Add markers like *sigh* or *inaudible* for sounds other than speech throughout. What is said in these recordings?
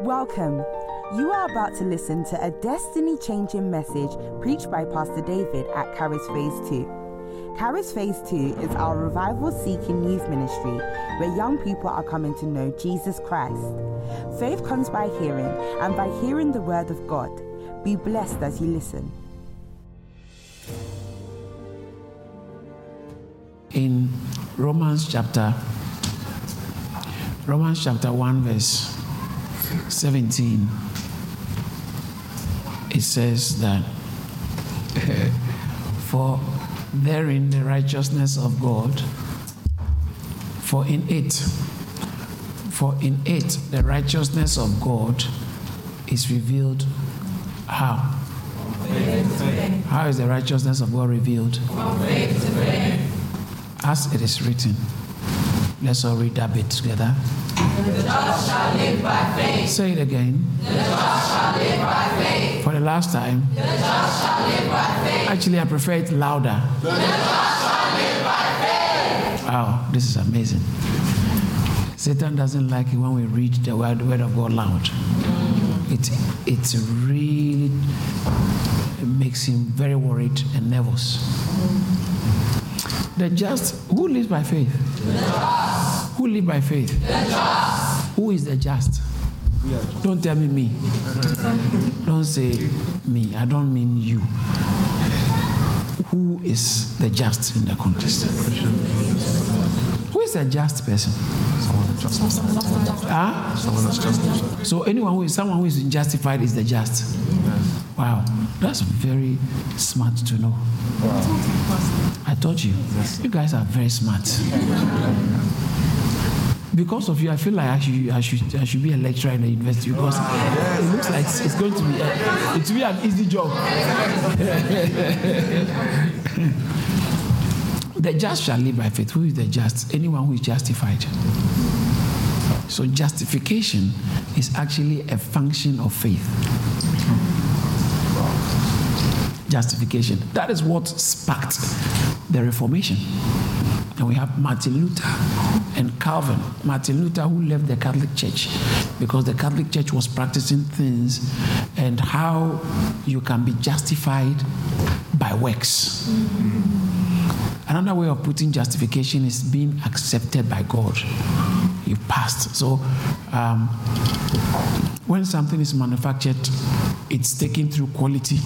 Welcome. You are about to listen to a destiny changing message preached by Pastor David at Caris Phase 2. Caris Phase 2 is our revival seeking youth ministry where young people are coming to know Jesus Christ. Faith comes by hearing, and by hearing the word of God. Be blessed as you listen. In Romans chapter Romans chapter 1 verse 17, it says that, *laughs* For therein the righteousness of God, for in it, for in it the righteousness of God is revealed. How? How is the righteousness of God revealed? As it is written. Let's all read that bit together. The just shall live by faith. Say it again. The just shall live by faith. For the last time. The just shall live by faith. Actually, I prefer it louder. The just shall live by faith. Wow, this is amazing. Satan doesn't like it when we read the word, word of God loud. It, it really it makes him very worried and nervous. The just, who lives by faith? Who live by faith? The. Who is the just? Don't tell me me. Don't say me. I don't mean you. Who is the just in the context? Who is a just person? Huh? So anyone who is someone who is justified is the just. Wow, that's very smart to know. I told you, you guys are very smart. Because of you, I feel like I should, I should, I should be a lecturer in the university because it looks like it's, going to be, a, it will be an easy job. *laughs* the just shall live by faith. Who is the just? Anyone who is justified. So justification is actually a function of faith. Justification. That is what sparked the Reformation. And we have Martin Luther and Calvin. Martin Luther, who left the Catholic Church because the Catholic Church was practicing things and how you can be justified by works. Another way of putting justification is being accepted by God. You passed. So, um, when something is manufactured, it's taken through quality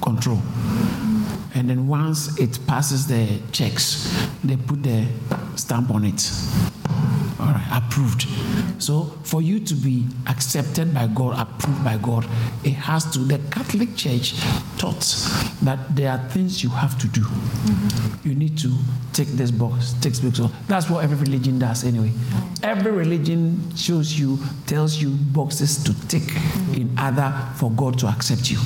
control. And then once it passes the checks, they put the stamp on it. All right, approved. So for you to be accepted by God, approved by God, it has to. The Catholic Church taught that there are things you have to do. Mm-hmm. You need to take this box, take this box. That's what every religion does anyway. Every religion shows you, tells you boxes to tick in order for God to accept you.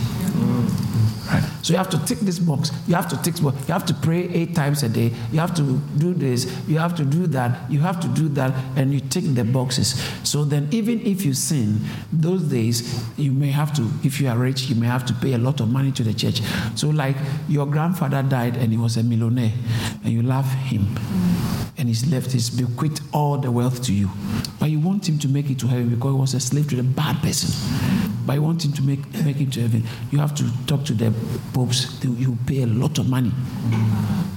Right. So you have to tick this box. You have to tick. box. You have to pray eight times a day. You have to do this. You have to do that. You have to do that, and you tick the boxes. So then, even if you sin, those days you may have to. If you are rich, you may have to pay a lot of money to the church. So, like your grandfather died and he was a millionaire, and you love him, and he's left his bequeathed all the wealth to you, but you want him to make it to heaven because he was a slave to the bad person. But you want him to make make it to heaven. You have to talk to the popes, you pay a lot of money.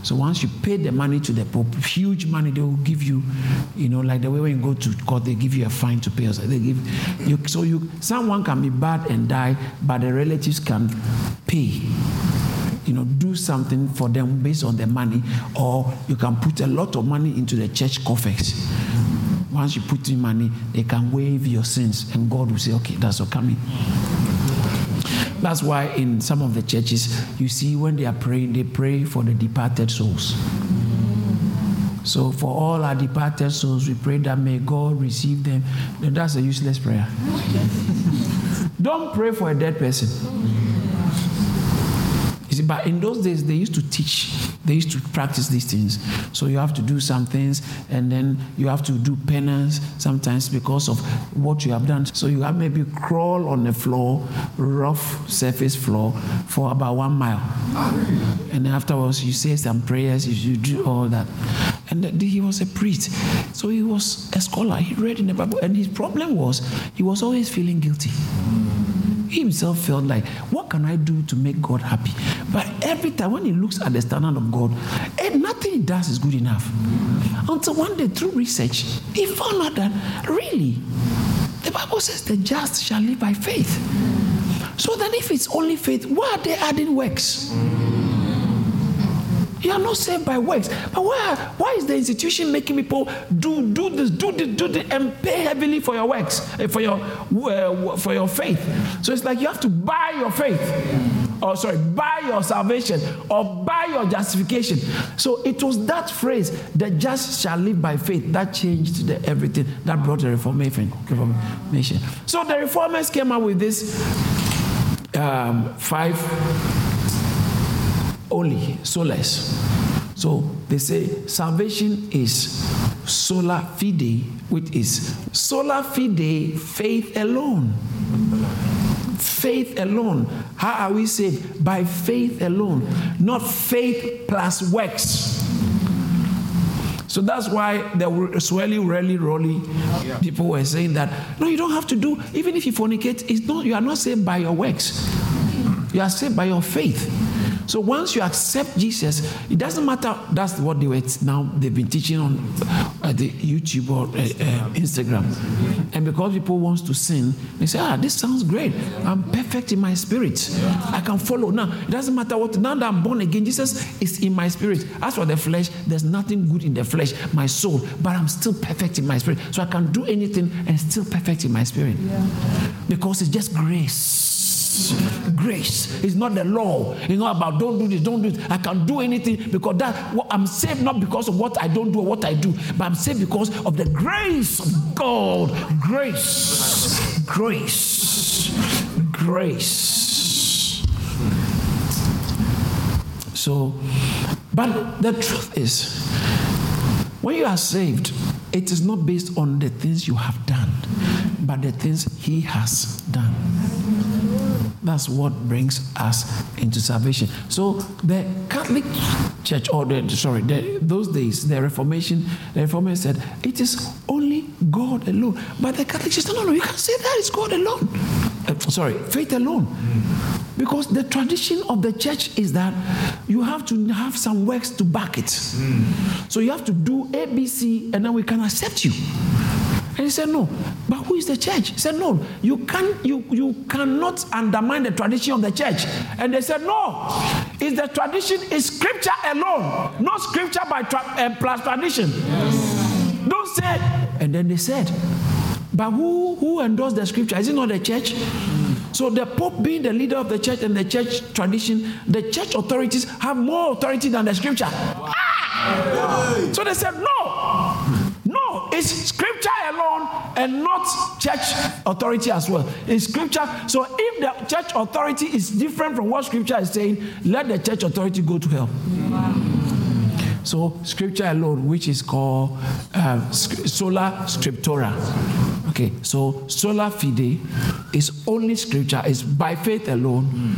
So once you pay the money to the pope, huge money, they will give you, you know, like the way when you go to court, they give you a fine to pay. They give you, so you someone can be bad and die, but the relatives can pay. You know, do something for them based on the money, or you can put a lot of money into the church coffers. Once you put in money, they can waive your sins, and God will say, "Okay, that's all coming." That's why in some of the churches, you see when they are praying, they pray for the departed souls. So for all our departed souls, we pray that may God receive them. That's a useless prayer. *laughs* Don't pray for a dead person. You see, but in those days, they used to teach, they used to practice these things. So you have to do some things, and then you have to do penance sometimes because of what you have done. So you have maybe crawl on the floor, rough surface floor, for about one mile. And afterwards, you say some prayers, you do all that. and he was a priest. So he was a scholar. He read in the Bible, and his problem was he was always feeling guilty. He himself felt like, what can I do to make God happy? But every time when he looks at the standard of God, and nothing he does is good enough. Until one day, through research, he found out that really, the Bible says the just shall live by faith. So then, if it's only faith, why are they adding works? You are not saved by works. But why, why is the institution making people do, do this, do this, do this, and pay heavily for your works, eh, for your, uh, for your faith? So it's like you have to buy your faith. Or sorry, buy your salvation or buy your justification. So it was that phrase, the just shall live by faith, that changed the, everything, that brought the reformation. reformation. So the reformers came up with this um, five only, solas. So they say salvation is sola fide, which is sola fide, faith alone. Faith alone. How are we saved? By faith alone, not faith plus works. So that's why the swelly, really, rolly people were saying that no, you don't have to do, even if you fornicate, it's not, you are not saved by your works. You are saved by your faith. So once you accept Jesus, it doesn't matter. That's what they were now they've been teaching on uh, the YouTube or uh, uh, Instagram. And because people wants to sin, they say, "Ah, this sounds great. I'm perfect in my spirit. I can follow." Now it doesn't matter what. Now that I'm born again, Jesus is in my spirit. As for the flesh, there's nothing good in the flesh, my soul, but I'm still perfect in my spirit. So I can do anything and still perfect in my spirit yeah. because it's just grace grace. It's not the law. It's not about don't do this, don't do this. I can do anything because that I'm saved not because of what I don't do or what I do, but I'm saved because of the grace of God. Grace. Grace. Grace. So, but the truth is, when you are saved, it is not based on the things you have done, but the things He has done. That's what brings us into salvation. So the Catholic Church, or the sorry, the, those days, the Reformation, the Reformation said it is only God alone. But the Catholic Church, said, no, no, you can't say that it's God alone. Uh, sorry, faith alone. Because the tradition of the church is that you have to have some works to back it. Mm. So you have to do ABC, and then we can accept you. And he said, No. But who is the church? He said, No. You can you you cannot undermine the tradition of the church. And they said, No. Is the tradition is scripture alone, not scripture by tra- uh, plus tradition. Yes. Don't say. And then they said, But who who endorsed the scripture? Is it not the church? So the Pope being the leader of the church and the church tradition, the church authorities have more authority than the scripture. Wow. Ah! So they said, No. No, it's scripture and not church authority as well. In scripture. So if the church authority is different from what scripture is saying, let the church authority go to hell. So scripture alone, which is called uh, sola scriptura. Okay, so sola fide is only scripture, is by faith alone.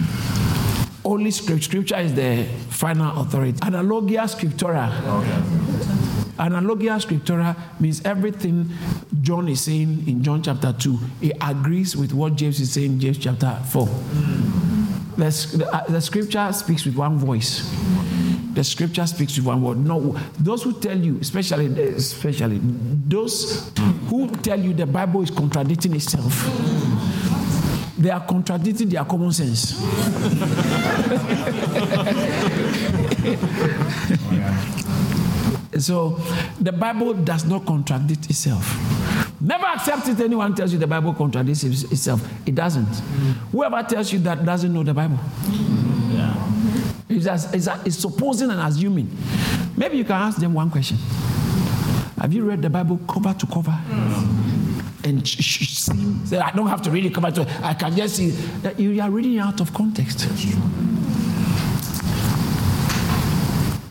Only scripture. Scripture is the final authority. Analogia scriptura. Okay. Analogia scriptura means everything John is saying in John chapter 2, it agrees with what James is saying in James chapter 4. The, uh, the scripture speaks with one voice. The scripture speaks with one word. No, those who tell you, especially, especially those who tell you the Bible is contradicting itself, they are contradicting their common sense. *laughs* So the Bible does not contradict itself. Never accept it. Anyone tells you the Bible contradicts itself. It doesn't. Whoever tells you that doesn't know the Bible. Yeah. It's, as, it's, it's supposing and assuming. Maybe you can ask them one question. Have you read the Bible cover to cover? Mm. And sh- sh- see, say, I don't have to read it cover to I can just see. You are reading out of context.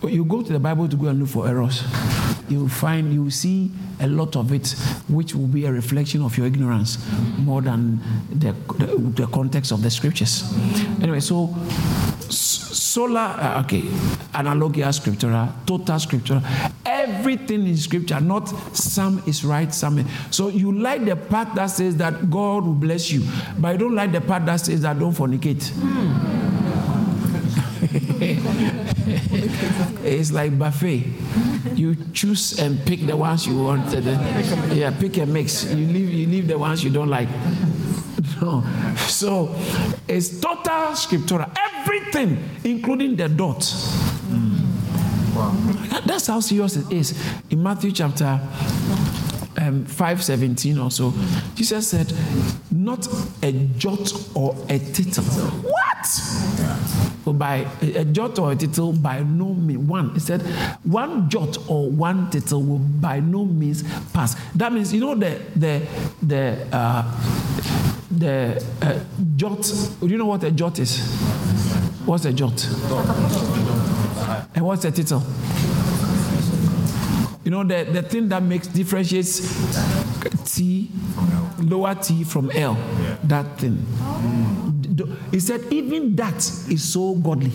You go to the Bible to go and look for errors, you will find, you will see a lot of it, which will be a reflection of your ignorance more than the, the, the context of the scriptures. Anyway, so sola, uh, okay, analogia scriptura, total scriptura, Everything in scripture, not some is right, some is. So you like the part that says that God will bless you, but you don't like the part that says that don't fornicate. *laughs* it's like buffet. You choose and pick the ones you want. Yeah, pick and mix. You leave, you leave the ones you don't like. *laughs* No. So it's total scriptural. Everything, including the dot. That's how serious it is. In Matthew chapter um, 517 or so, Jesus said, Not a jot or a tittle. What? By a, a jot or a tittle, by no means. One, he said, one jot or one tittle will by no means pass. That means, you know, the, the, the, uh, the uh, jot. Do you know what a jot is? What's a jot? And what's a tittle? You know the, the thing that makes differentiates T, lower T from L. That thing. He said, even that is so godly.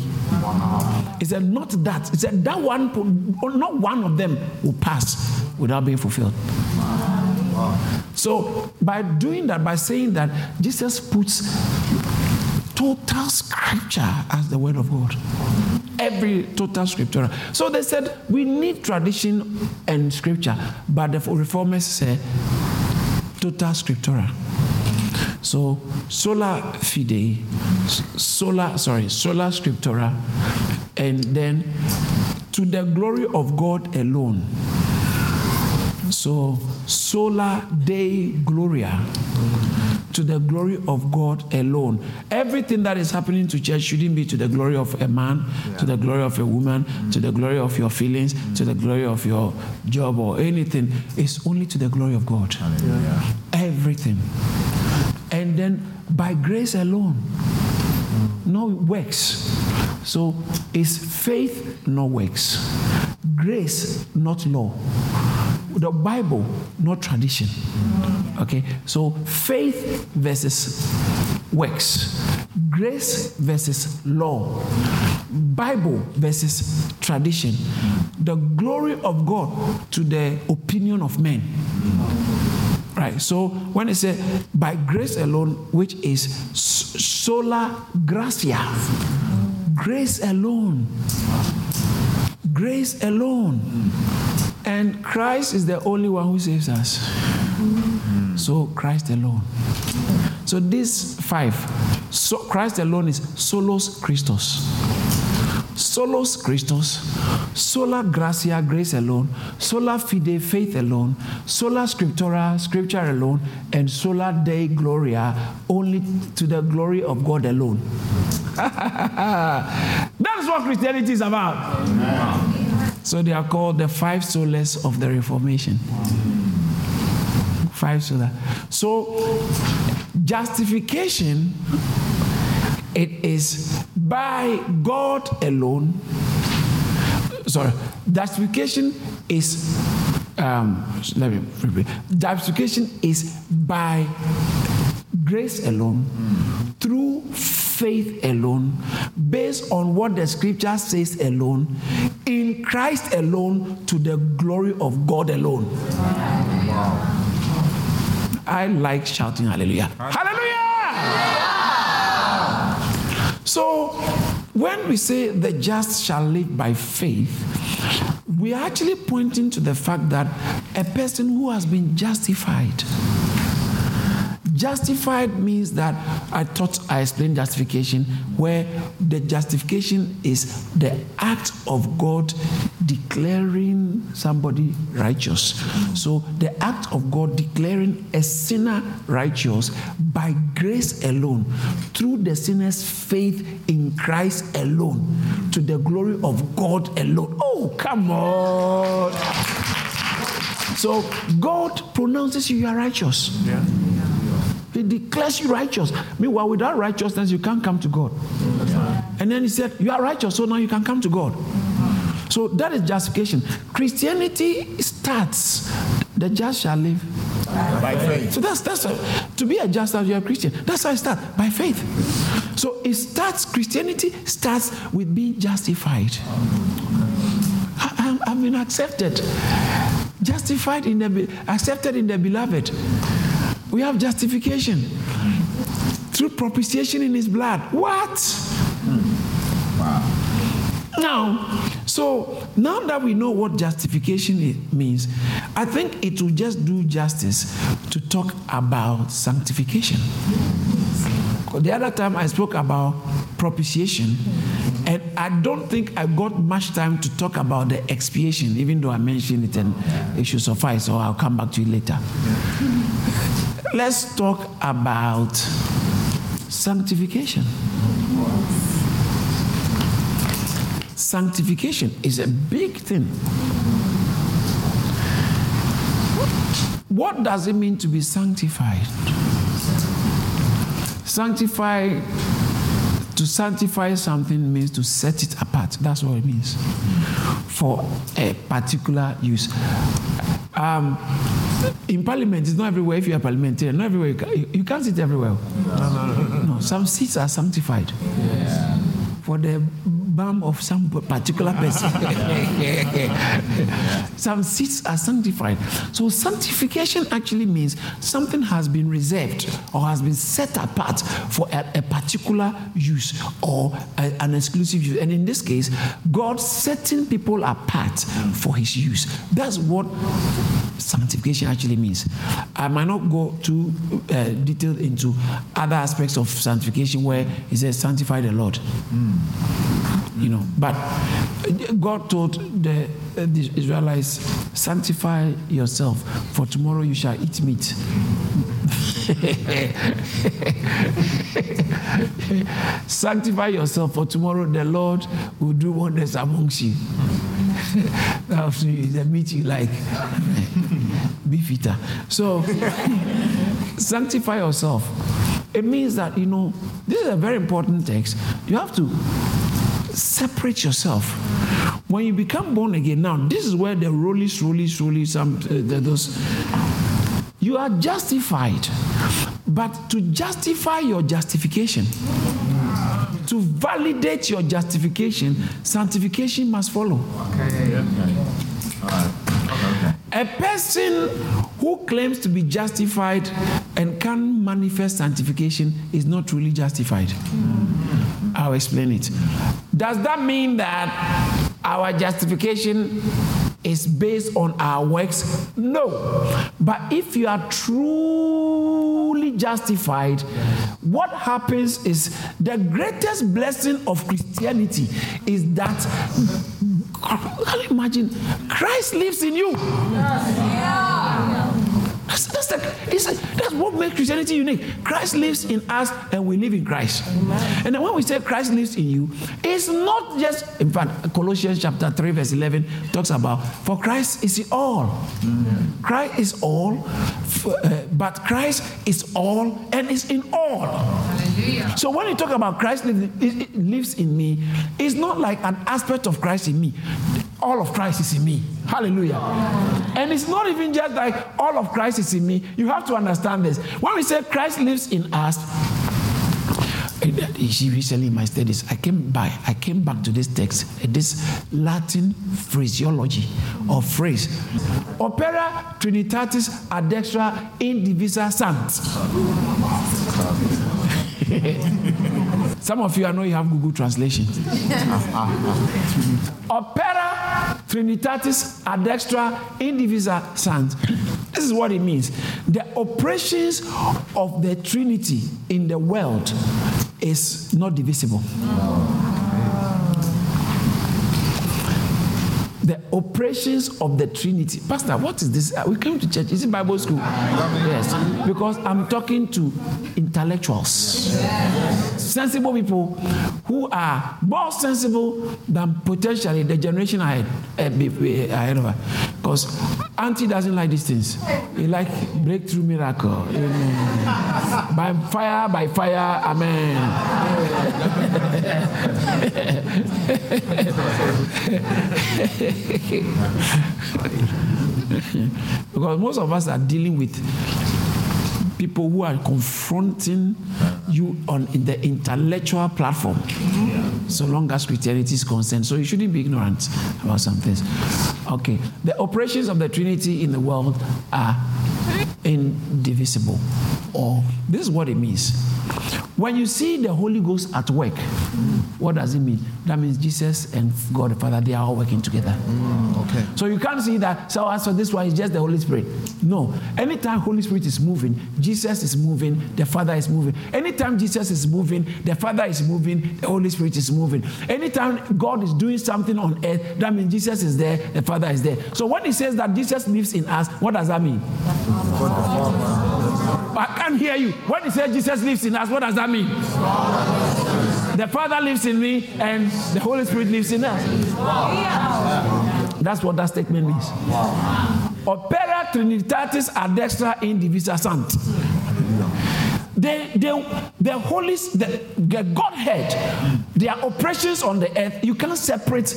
He said, not that. He said, that one, not one of them will pass without being fulfilled. So, by doing that, by saying that, Jesus puts total scripture as the word of God. Every total scripture. So they said we need tradition and scripture, but the reformers say total scriptura. So sola fide, sola sorry, sola scriptura, and then to the glory of God alone. So, sola Dei Gloria, to the glory of God alone. Everything that is happening to church shouldn't be to the glory of a man, yeah. to the glory of a woman, mm. to the glory of your feelings, mm. to the glory of your job or anything. It's only to the glory of God. Yeah. Everything. And then by grace alone, no works. So it's faith, no works. Grace, not law the Bible, not tradition. Okay, so faith versus works, grace versus law, Bible versus tradition, the glory of God to the opinion of men. Right. So when it says by grace alone, which is sola gratia, grace alone, grace alone. And Christ is the only one who saves us. So Christ alone. So these five, so Christ alone is solus Christus. Solus Christus, sola gratia, grace alone, sola fide, faith alone, sola scriptura, scripture alone, and sola dei gloria, only to the glory of God alone. *laughs* That's what Christianity is about. Amen. So they are called the five solas of the Reformation. Five solas. So justification, it is by God alone. Sorry, justification is um, let me repeat. Justification is by grace alone, through faith alone, based on what the scripture says alone, in Christ alone, to the glory of God alone. Wow. I like shouting hallelujah. Hallelujah! So, when we say the just shall live by faith, we are actually pointing to the fact that a person who has been justified Justified means that I thought I explained justification, where the justification is the act of God declaring somebody righteous. So the act of God declaring a sinner righteous by grace alone, through the sinner's faith in Christ alone, to the glory of God alone. Oh, come on. So God pronounces you, you are righteous. Yeah. He declares you righteous. Meanwhile, without righteousness, you can't come to God. And then he said, You are righteous, so now you can come to God. So that is justification. Christianity starts, the just shall live by faith. So that's that's a, to be a just as you are a Christian. That's how it starts by faith. So it starts. Christianity starts with being justified. I, am have been accepted, justified in the accepted in the beloved. We have justification through propitiation in his blood. What? Hmm. Wow. Now, so now that we know what justification means, I think it will just do justice to talk about sanctification. The other time I spoke about propitiation, and I don't think I got much time to talk about the expiation, even though I mentioned it and it should suffice, so I'll come back to it later. Let's talk about sanctification. Sanctification is a big thing. What does it mean to be sanctified? Sanctify, to sanctify something means to set it apart. That's what it means for a particular use. Um, in parliament, it's not everywhere. If you are a parliamentarian, not everywhere. You, can, you can't sit everywhere. No, no, no, no. Some seats are sanctified. Yeah. For the balm of some particular person. *laughs* *laughs* some seats are sanctified. So sanctification actually means something has been reserved or has been set apart for a, a particular use or a, an exclusive use. And in this case, God setting people apart for his use. That's what sanctification actually means. I might not go too uh, detailed into other aspects of sanctification where he says, sanctify the Lord. Mm you know. But God told the, uh, the Israelites, sanctify yourself, for tomorrow you shall eat meat. *laughs* sanctify yourself, for tomorrow the Lord will do wonders amongst you. *laughs* That's the meat you like. *laughs* Beef eater. So, sanctify yourself. It means that, you know, this is a very important text. You have to separate yourself. When you become born again, now this is where the rollies, rollies, rollies, some uh, those. You are justified, but to justify your justification, to validate your justification, sanctification must follow. Okay. okay. A person who claims to be justified and can manifest sanctification is not truly justified. I'll explain it. Does that mean that our justification is based on our works? No. But if you are truly justified, what happens is the greatest blessing of Christianity is that can you imagine? Christ lives in you. Yeah. That's, that's, the, it's that's what makes Christianity unique. Christ lives in us and we live in Christ. Amen. And then when we say Christ lives in you, it's not just, in fact, Colossians chapter 3, verse 11 talks about, for Christ is all. Mm-hmm. Christ is all, uh, but Christ is all and is in all. So when you talk about Christ lives in me, it's not like an aspect of Christ in me all of Christ is in me. Hallelujah. And it's not even just like all of Christ is in me. You have to understand this. When we say Christ lives in us, recently in my studies, I came by, I came back to this text, uh, this Latin phraseology or phrase. Opera Trinitatis ad extra indivisa sunt. *laughs* Some of you I know you have Google Translation. *laughs* Opera Trinitatis adextra indivisa sant. This is what it means. The operations of the Trinity in the world is not divisible. The operations of the Trinity. Pastor, what is this? We came to church. Is it Bible school? Yes. Because I'm talking to intellectuals, sensible people who are more sensible than potentially the generation ahead, uh, ahead of us. Because Auntie doesn't like these things. He like breakthrough miracle. Amen. by fire, by fire, amen. *laughs* *laughs* because most of us are dealing with people who are confronting you on in the intellectual platform. so long as Christianity is concerned. So you shouldn't be ignorant about some things. Okay. The operations of the Trinity in the world are indivisible. Or this is what it means. When you see the Holy Ghost at work, what does it mean? That means Jesus and God the Father, they are all working together. Mm, okay. So you can't see that, so as for this one, it's just the Holy Spirit. No. Anytime Holy Spirit is moving, Jesus is moving, the Father is moving. Anytime Jesus is moving, the Father is moving, the Holy Spirit is moving. Anytime God is doing something on earth, that means Jesus is there, the Father is there. So when he says that Jesus lives in us, what does that mean? I can't hear you. When he says Jesus lives in us, what does that mean? The Father lives in me and the Holy Spirit lives in us. That's what that statement means. Opera Trinitatis ad extra indivisa sunt. The, the, the Holy, the, the Godhead, their operations on the earth, you can't separate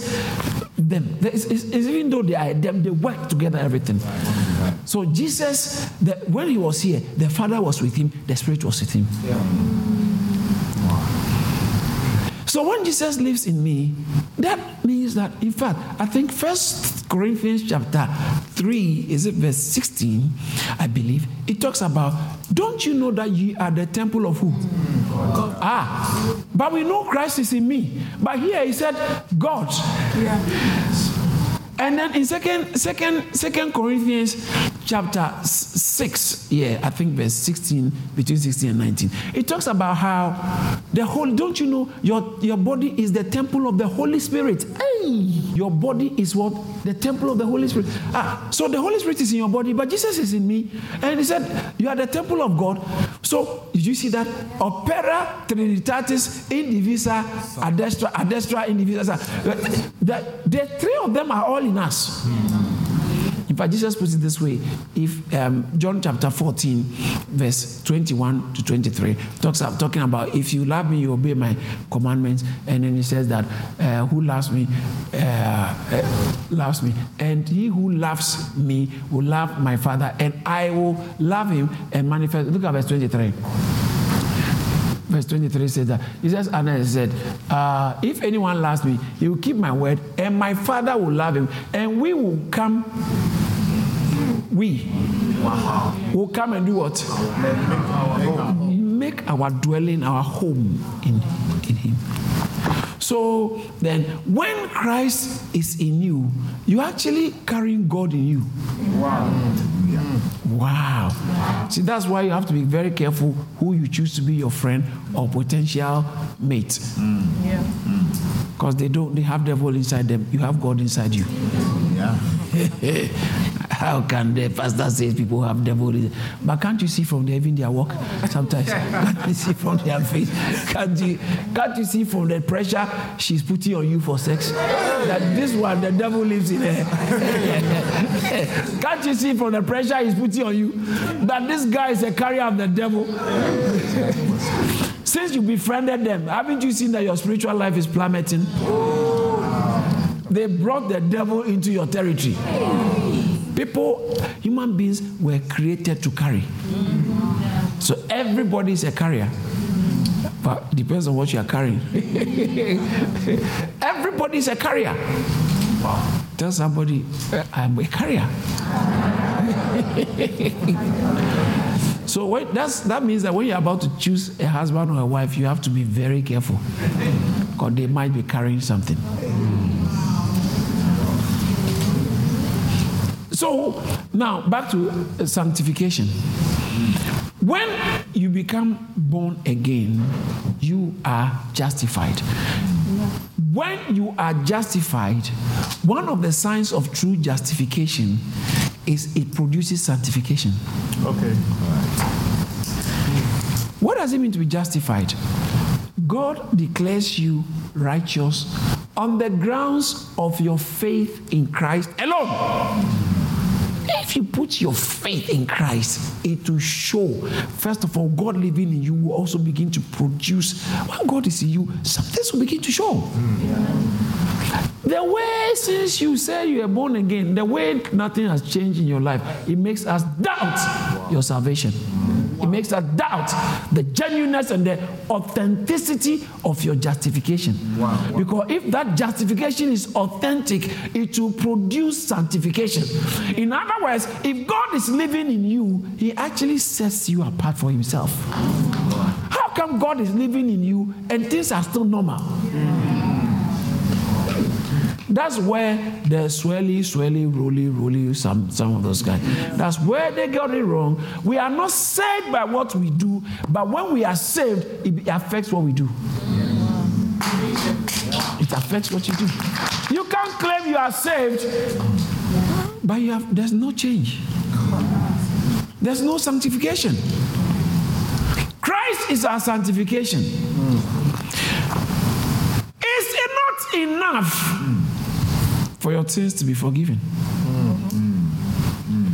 them. It's, it's, it's even though they are them, they work together, everything. So Jesus, the, when he was here, the Father was with him, the Spirit was with him. So when Jesus lives in me, that means that, in fact, I think First Corinthians chapter 3, is it verse 16, I believe, it talks about, don't you know that you are the temple of who? Ah, but we know Christ is in me. But here he said, God. And then in second, second, second Corinthians chapter six, yeah, I think verse 16, between 16 and 19, it talks about how the whole, don't you know, your, your body is the temple of the Holy Spirit. Hey, your body is what? The temple of the Holy Spirit. Ah, so the Holy Spirit is in your body, but Jesus is in me. And he said, You are the temple of God. So did you see that? Opera Trinitatis indivisa adestra, adestra indivisa. The, the three of them are all in us. In fact, Jesus puts it this way. If um, John chapter 14, verse 21 to 23, talks about, talking about if you love me, you obey my commandments. And then he says that uh, who loves me, uh, uh, loves me. And he who loves me will love my Father, and I will love him and manifest. Look at verse 23 verse 23 says that Jesus and said, uh, If anyone loves me, he will keep my word, and my Father will love him, and we will come. We will come and do what? Make our dwelling, our home in, in Him. So then, when Christ is in you, you're actually carrying God in you. Wow. Wow. See, that's why you have to be very careful who you choose to be your friend or potential mate. Mm. Yeah. Because they don't, they have devil inside them. You have God inside you. Yeah. *laughs* How can the pastor say people have devil? But can't you see from their, even their walk sometimes? *laughs* can't you see from their face? Can't you, can't you see from the pressure she's putting on you for sex? That this one, the devil lives in her. *laughs* can't you see from the pressure he's putting on you that this guy is a carrier of the devil? Since you befriended them, haven't you seen that your spiritual life is plummeting? They brought the devil into your territory. People, human beings were created to carry. So everybody is a carrier. But depends on what you are carrying. *laughs* everybody is a carrier. Tell somebody, eh, I'm a carrier. *laughs* so when, that means that when you're about to choose a husband or a wife, you have to be very careful. Because they might be carrying something. So now back to uh, sanctification. When you become born again, you are justified. When you are justified, one of the signs of true justification is it produces sanctification. Okay. What does it mean to be justified? God declares you righteous on the grounds of your faith in Christ alone. If you put your faith in Christ, it will show. First of all, God living in you will also begin to produce. When God is in you, something will begin to show. Mm. The way since you say you are born again, the way nothing has changed in your life, it makes us doubt wow. your salvation. It makes us doubt the genuineness and the authenticity of your justification. Because if that justification is authentic, it will produce sanctification. In other words, if God is living in you, He actually sets you apart for Himself. How come God is living in you and things are still normal? Mm. That's where the swelly, swelly, roly, roly, some, some of those guys. That's where they got it wrong. We are not saved by what we do, but when we are saved, it affects what we do. It affects what you do. You can't claim you are saved, but you have, there's no change. There's no sanctification. Christ is our sanctification. Is it not enough for your sins to be forgiven. Mm. Mm.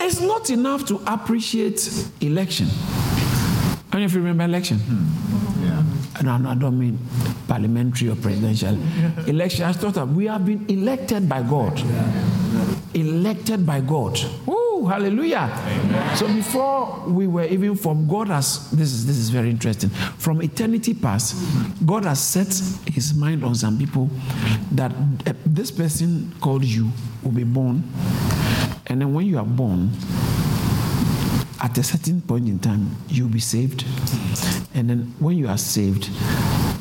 It's not enough to appreciate election. I don't know if you remember election. Hmm. Yeah. And I don't mean parliamentary or presidential *laughs* election. I thought that we have been elected by God. Elected by God. Woo, hallelujah. Amen. So before we were even from God has this is this is very interesting. From eternity past, God has set his mind on some people that uh, this person called you will be born. And then when you are born, at a certain point in time, you'll be saved. And then when you are saved,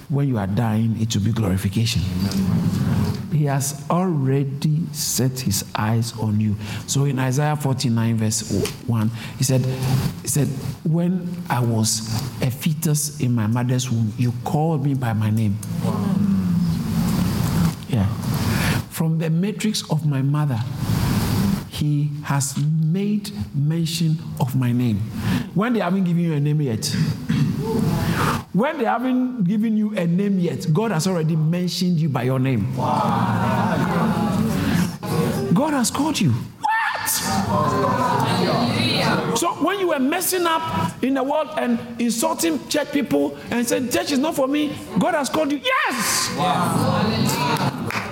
when you are dying, it will be glorification. He has already set his eyes on you. So in Isaiah 49, verse 1, he said, he said, When I was a fetus in my mother's womb, you called me by my name. Yeah. From the matrix of my mother, he has made mention of my name. When they haven't given you a name yet, when they haven't given you a name yet, God has already mentioned you by your name. God has called you. What? So when you were messing up in the world and insulting church people and saying church is not for me, God has called you. Yes.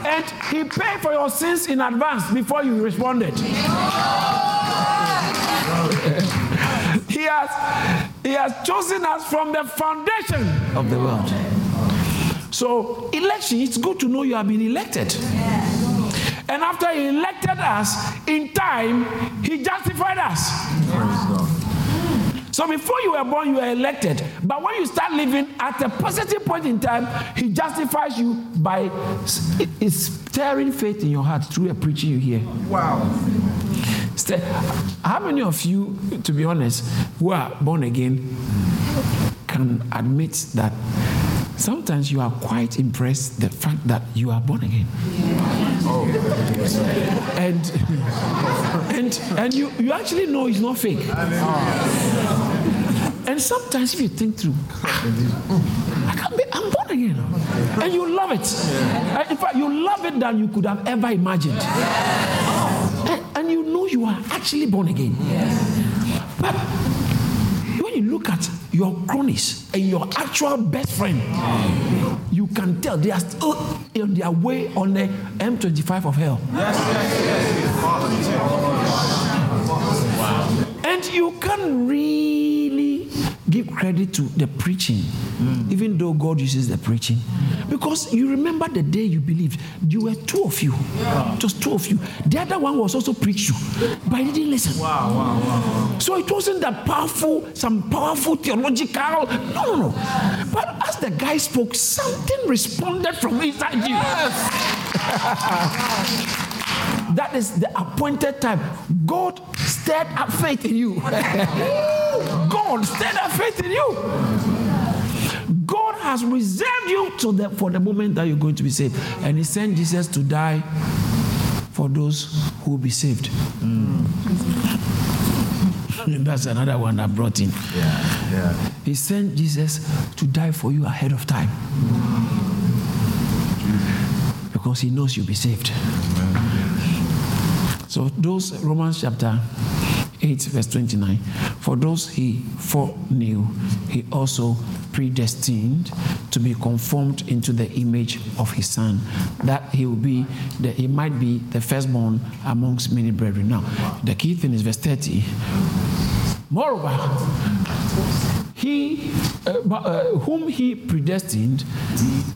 And He paid for your sins in advance before you responded. he has He has chosen us from the foundation of the world. So election, it's good to know you have been elected. And after he elected us, in time, he justified us. So before you were born, you were elected. But when you start living at a positive point in time, he justifies you by stirring faith in your heart through a preaching you hear. Wow. How many of you, to be honest, who are born again, can admit that sometimes you are quite impressed the fact that you are born again. Oh. And and and you, you actually know it's not fake. And sometimes if you think through, I can't be, I'm born again. And you love it. In fact, you love it than you could have ever imagined. And, and you know you are actually born again. Yes. But when you look at your cronies and your actual best friend, you can tell they are still on their way on the M25 of hell. Yes, yes, yes. And you can really give credit to the preaching, mm. even though God uses the preaching. Because you remember the day you believed, you were two of you, yeah. just two of you. The other one was also preached you, but he didn't listen. Wow, wow, wow, So it wasn't that powerful, some powerful theological. No, no, no. But as the guy spoke, something responded from inside you. Yes. *laughs* that is the appointed time. God stirred up faith in you. *laughs* God stirred up faith in you. God has reserved you to the, for the moment that you're going to be saved. And He sent Jesus to die for those who will be saved. Mm. That's another one I brought in. Yeah, yeah. He sent Jesus to die for you ahead of time. Because he knows you'll be saved. So those Romans chapter 8 verse 29 for those he foreknew he also predestined to be conformed into the image of his son that he will be that he might be the firstborn amongst many brethren now the key thing is verse 30 Moreover, he uh, uh, whom he predestined,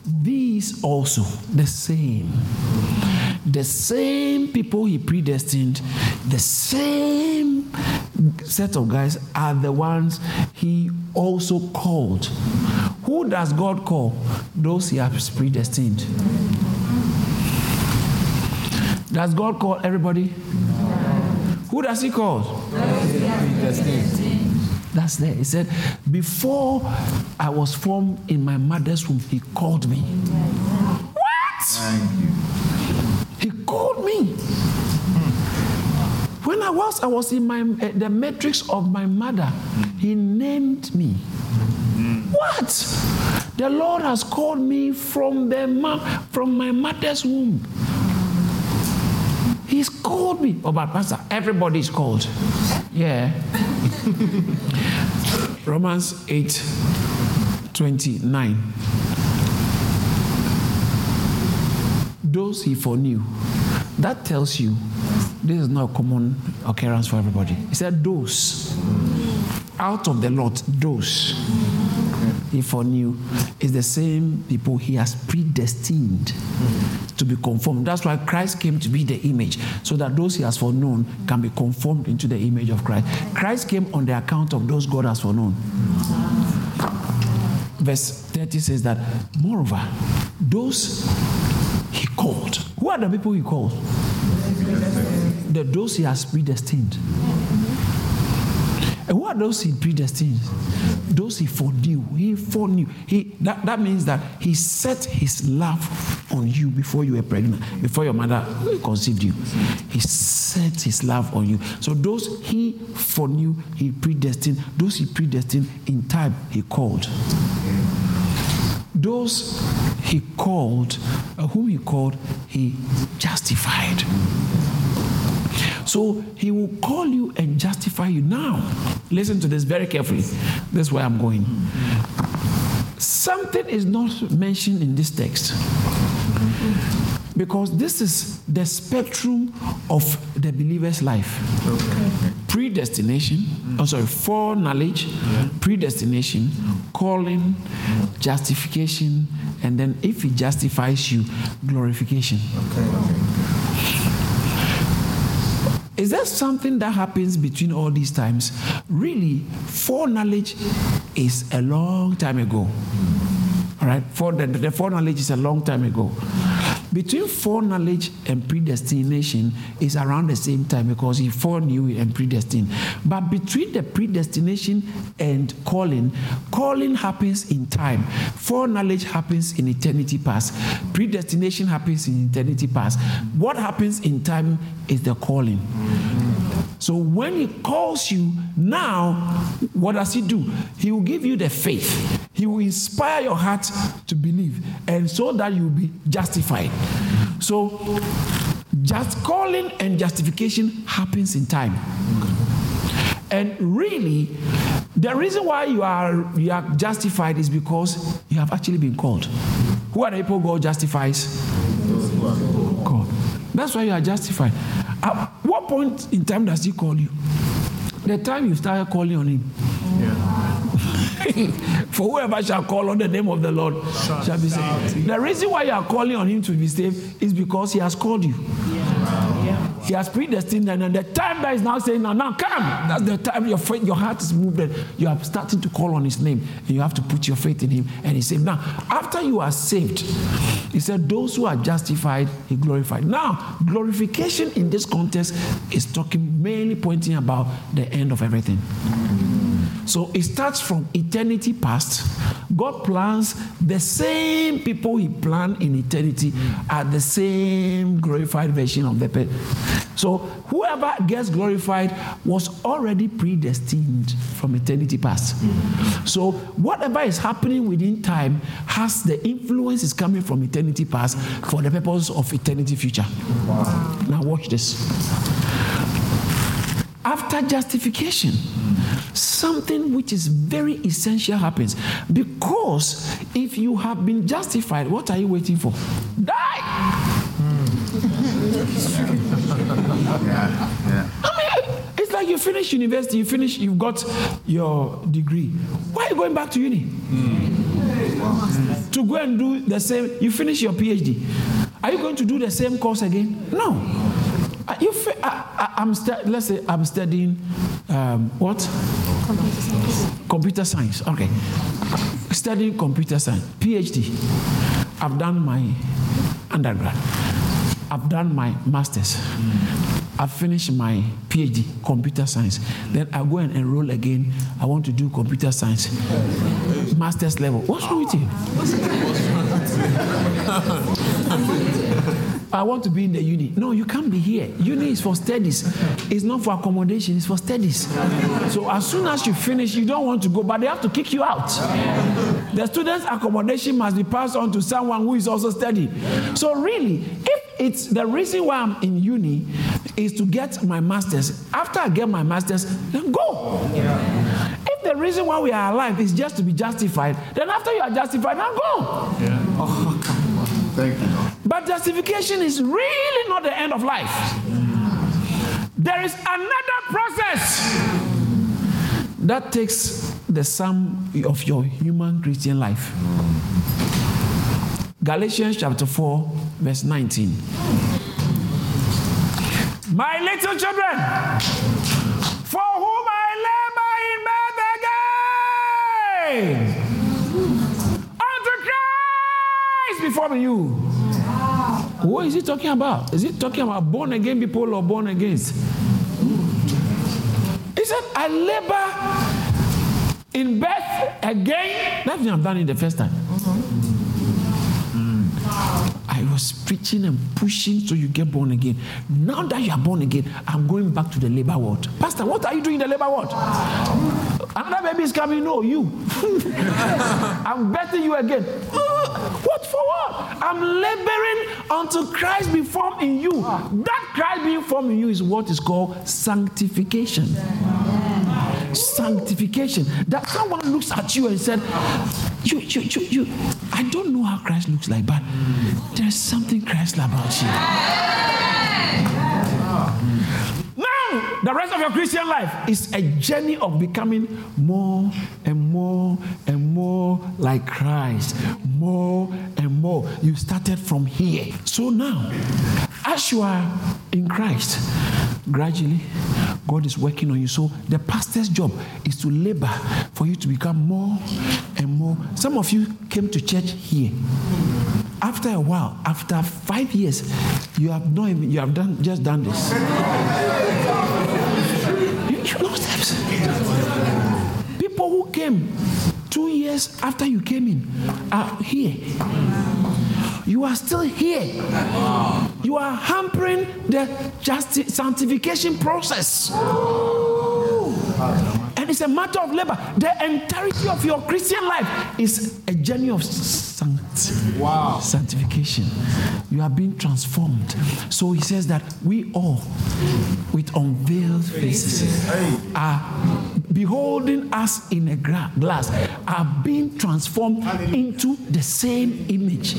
these also the same. The same people he predestined, the same set of guys are the ones he also called. Who does God call? Those he has predestined. Does God call everybody? Who does he call? That's there. He said, Before I was formed in my mother's womb, he called me. What? When I was, I was in my uh, the matrix of my mother. He named me. What? The Lord has called me from the ma- from my mother's womb. He's called me. Oh, but Pastor, everybody's called. Yeah. *laughs* Romans 8 29. Those he foreknew. That tells you this is not a common occurrence for everybody. He said, Those. Out of the lot, those he foreknew is the same people he has predestined to be conformed. That's why Christ came to be the image, so that those he has foreknown can be conformed into the image of Christ. Christ came on the account of those God has foreknown. Verse 30 says that, moreover, those he called. Who are the people he called? The those he has predestined. And who are those he predestined? Those he foreknew. He foreknew. He that, that means that he set his love on you before you were pregnant, before your mother conceived you. He set his love on you. So those he foreknew, he predestined. Those he predestined in time, he called. Those he called, uh, whom he called, he justified. So he will call you and justify you. Now, listen to this very carefully. This is where I'm going. Something is not mentioned in this text because this is the spectrum of the believer's life predestination oh sorry foreknowledge predestination calling justification and then if he justifies you glorification is there something that happens between all these times? Really, foreknowledge is a long time ago. All right, for the, the foreknowledge is a long time ago. Between foreknowledge and predestination is around the same time because he foreknew and predestined. But between the predestination and calling, calling happens in time. Foreknowledge happens in eternity past. Predestination happens in eternity past. What happens in time is the calling. So when he calls you now, what does he do? He will give you the faith. He will inspire your heart to believe, and so that you will be justified. So, just calling and justification happens in time. And really, the reason why you are you are justified is because you have actually been called. Who are the people God justifies? God. That's why you are justified. At what point in time does He call you? The time you started calling on Him. *laughs* For whoever shall call on the name of the Lord shall be saved. The reason why you are calling on Him to be saved is because He has called you. He has predestined, and the time that is now saying, "Now, now come." That's the time your faith, your heart is moved, and you are starting to call on His name, and you have to put your faith in Him. And He said, "Now, after you are saved, He said, those who are justified, He glorified." Now, glorification in this context is talking mainly pointing about the end of everything. So it starts from eternity past. God plans the same people He planned in eternity are the same glorified version of the pe- So whoever gets glorified was already predestined from eternity past. So whatever is happening within time has the influence is coming from eternity past for the purpose of eternity future. Now watch this. After justification, something which is very essential happens. Because if you have been justified, what are you waiting for? Die! Yeah, yeah. I mean, it's like like you finish university, you finish, you've got your degree. Why are you going back to uni? To go and do the same, you finish your PhD. Are you going to do the same course again? No. You, I, am stu- let's say I'm studying um, what? Computer science. Okay. Studying computer science, PhD. I've done my undergrad. I've done my master's. I've finished my PhD, computer science. Then I go and enroll again. I want to do computer science, master's level. What's wrong with you? I want to be in the uni. No, you can't be here. Uni is for studies. It's not for accommodation, it's for studies. So as soon as you finish, you don't want to go, but they have to kick you out. The student's accommodation must be passed on to someone who is also studying. So really, if it's the reason why I'm in uni is to get my master's. After I get my master's, then go. If the reason why we are alive is just to be justified, then after you are justified, now go. Yeah. Oh, Thank you. But justification is really not the end of life. There is another process that takes the sum of your human Christian life. Galatians chapter 4, verse 19. My little children, for whom I labor in bed again, unto Christ before you. What is he talking about? Is he talking about born again people or born against? He said, I labor in birth again. That's what I've done it the first time. Mm. I was preaching and pushing so you get born again. Now that you are born again, I'm going back to the labor ward. Pastor, what are you doing in the labor ward? Another baby is coming. No, you. *laughs* I'm betting you again. What for what? I'm laboring until Christ be formed in you. That Christ being formed in you is what is called sanctification. Sanctification. That someone looks at you and said, you, you, you, you, I don't know how Christ looks like, but there's something Christ about you. The rest of your Christian life is a journey of becoming more and more and more like Christ. More and more. You started from here. So now, as you are in Christ, gradually, God is working on you. So the pastor's job is to labor for you to become more and more. Some of you came to church here. After a while, after five years, you have not even, you have done just done this. Steps. People who came two years after you came in are here. You are still here. You are hampering the justi- sanctification process. And it's a matter of labor. The entirety of your Christian life is a journey of sanct- sanctification. You are being transformed. So he says that we all, with unveiled faces, are beholding us in a gra- glass, are being transformed into the same image.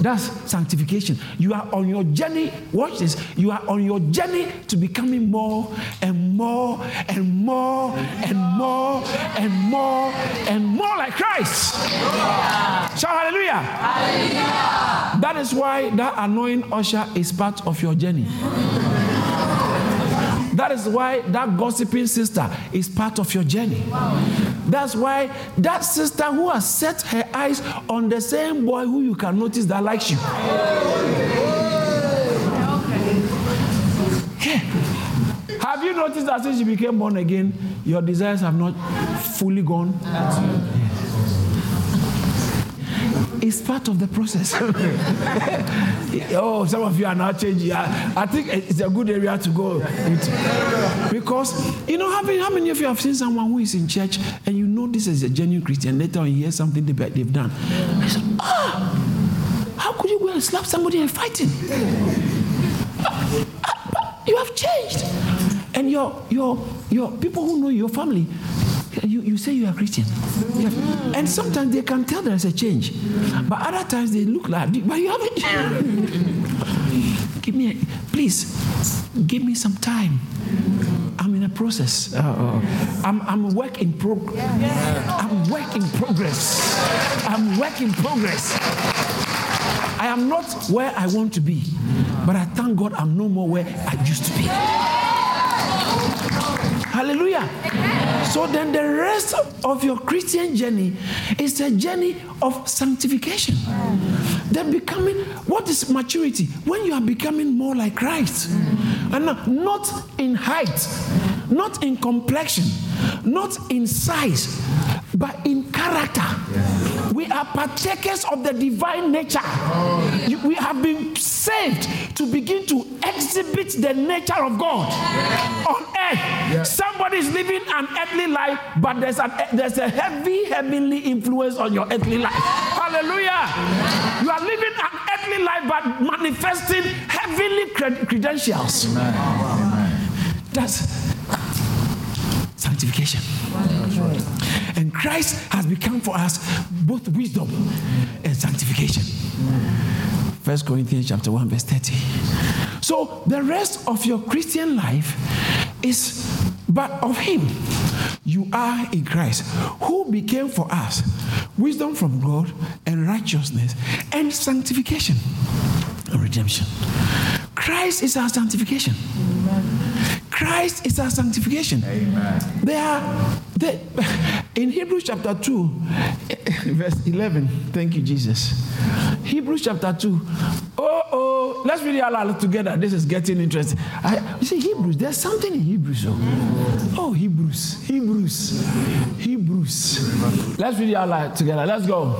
That's sanctification. You are on your journey. Watch this. You are on your journey to becoming more and more and more and more and more and more like Christ. Shout hallelujah. That is why that annoying usher is part of your journey. That is why that gossiping sister is part of your journey. That's why that sister who has set her eyes on the same boy who you can notice that likes you. Yeah. Have you noticed that since you became born again, your desires have not fully gone? It's part of the process. *laughs* oh, some of you are now changing. I, I think it's a good area to go. Because, you know, how many, how many of you have seen someone who is in church and you know this is a genuine Christian, later on you hear something they, they've done. I said, ah, how could you go and slap somebody and fight him? Ah, ah, You have changed. And your, your, your people who know your family, you, you say you are Christian. And sometimes they can tell there's a change. But other times they look like, but you haven't. give me, a, please, give me some time. I'm in a a process. Uh, uh, I'm, I'm work in progress. I'm work in progress. I'm work in progress. I am not where I want to be, but I thank God I'm no more where I used to be. Hallelujah. So then the rest of your Christian journey is a journey of sanctification. Then becoming, what is maturity? When you are becoming more like Christ. And not in height, not in complexion, not in size, but in character. We are partakers of the divine nature. We have been saved to begin to exhibit the nature of God on earth. Somebody is living an earthly life, but there's a, there's a heavy heavenly influence on your earthly life. Hallelujah. You are living an earthly life, but manifesting heavenly cred- credentials. Amen. That's sanctification. And Christ has become for us both wisdom and sanctification. First Corinthians chapter 1, verse 30. So the rest of your Christian life is but of him. You are in Christ, who became for us wisdom from God and righteousness and sanctification and redemption. Christ is our sanctification. Christ is our sanctification. Amen. There are they, *laughs* in Hebrews chapter 2, *laughs* verse 11. Thank you, Jesus. Hebrews chapter 2. Oh, oh, let's read it out together. This is getting interesting. I, you see, Hebrews, there's something in Hebrews. Oh, oh Hebrews, Hebrews, Hebrews. Let's read it out together. Let's go.